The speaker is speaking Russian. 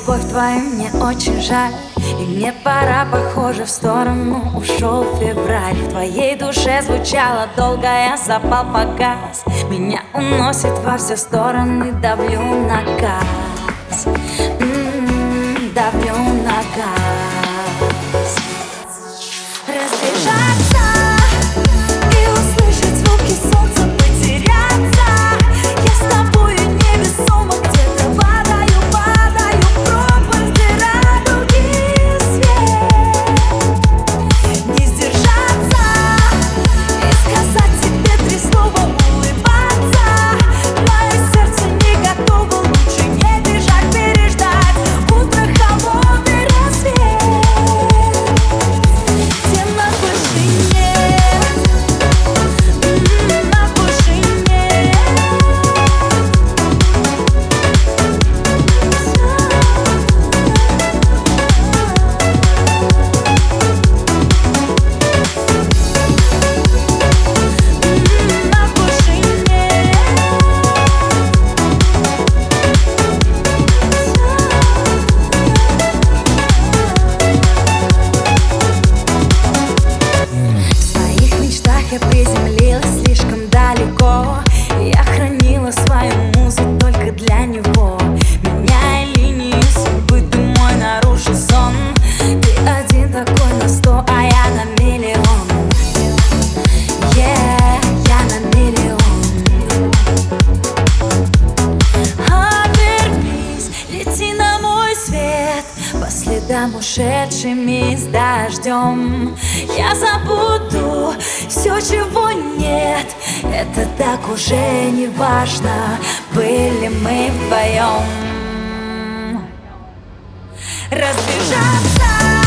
любовь твою мне очень жаль. И мне пора, похоже, в сторону. Ушел февраль. В твоей душе звучало долго, я запал погас Меня уносит во все стороны, давлю на газ. М-м, Давлю ушедшими с дождем. Я забуду все, чего нет. Это так уже не важно Были мы вдвоем Разбежаться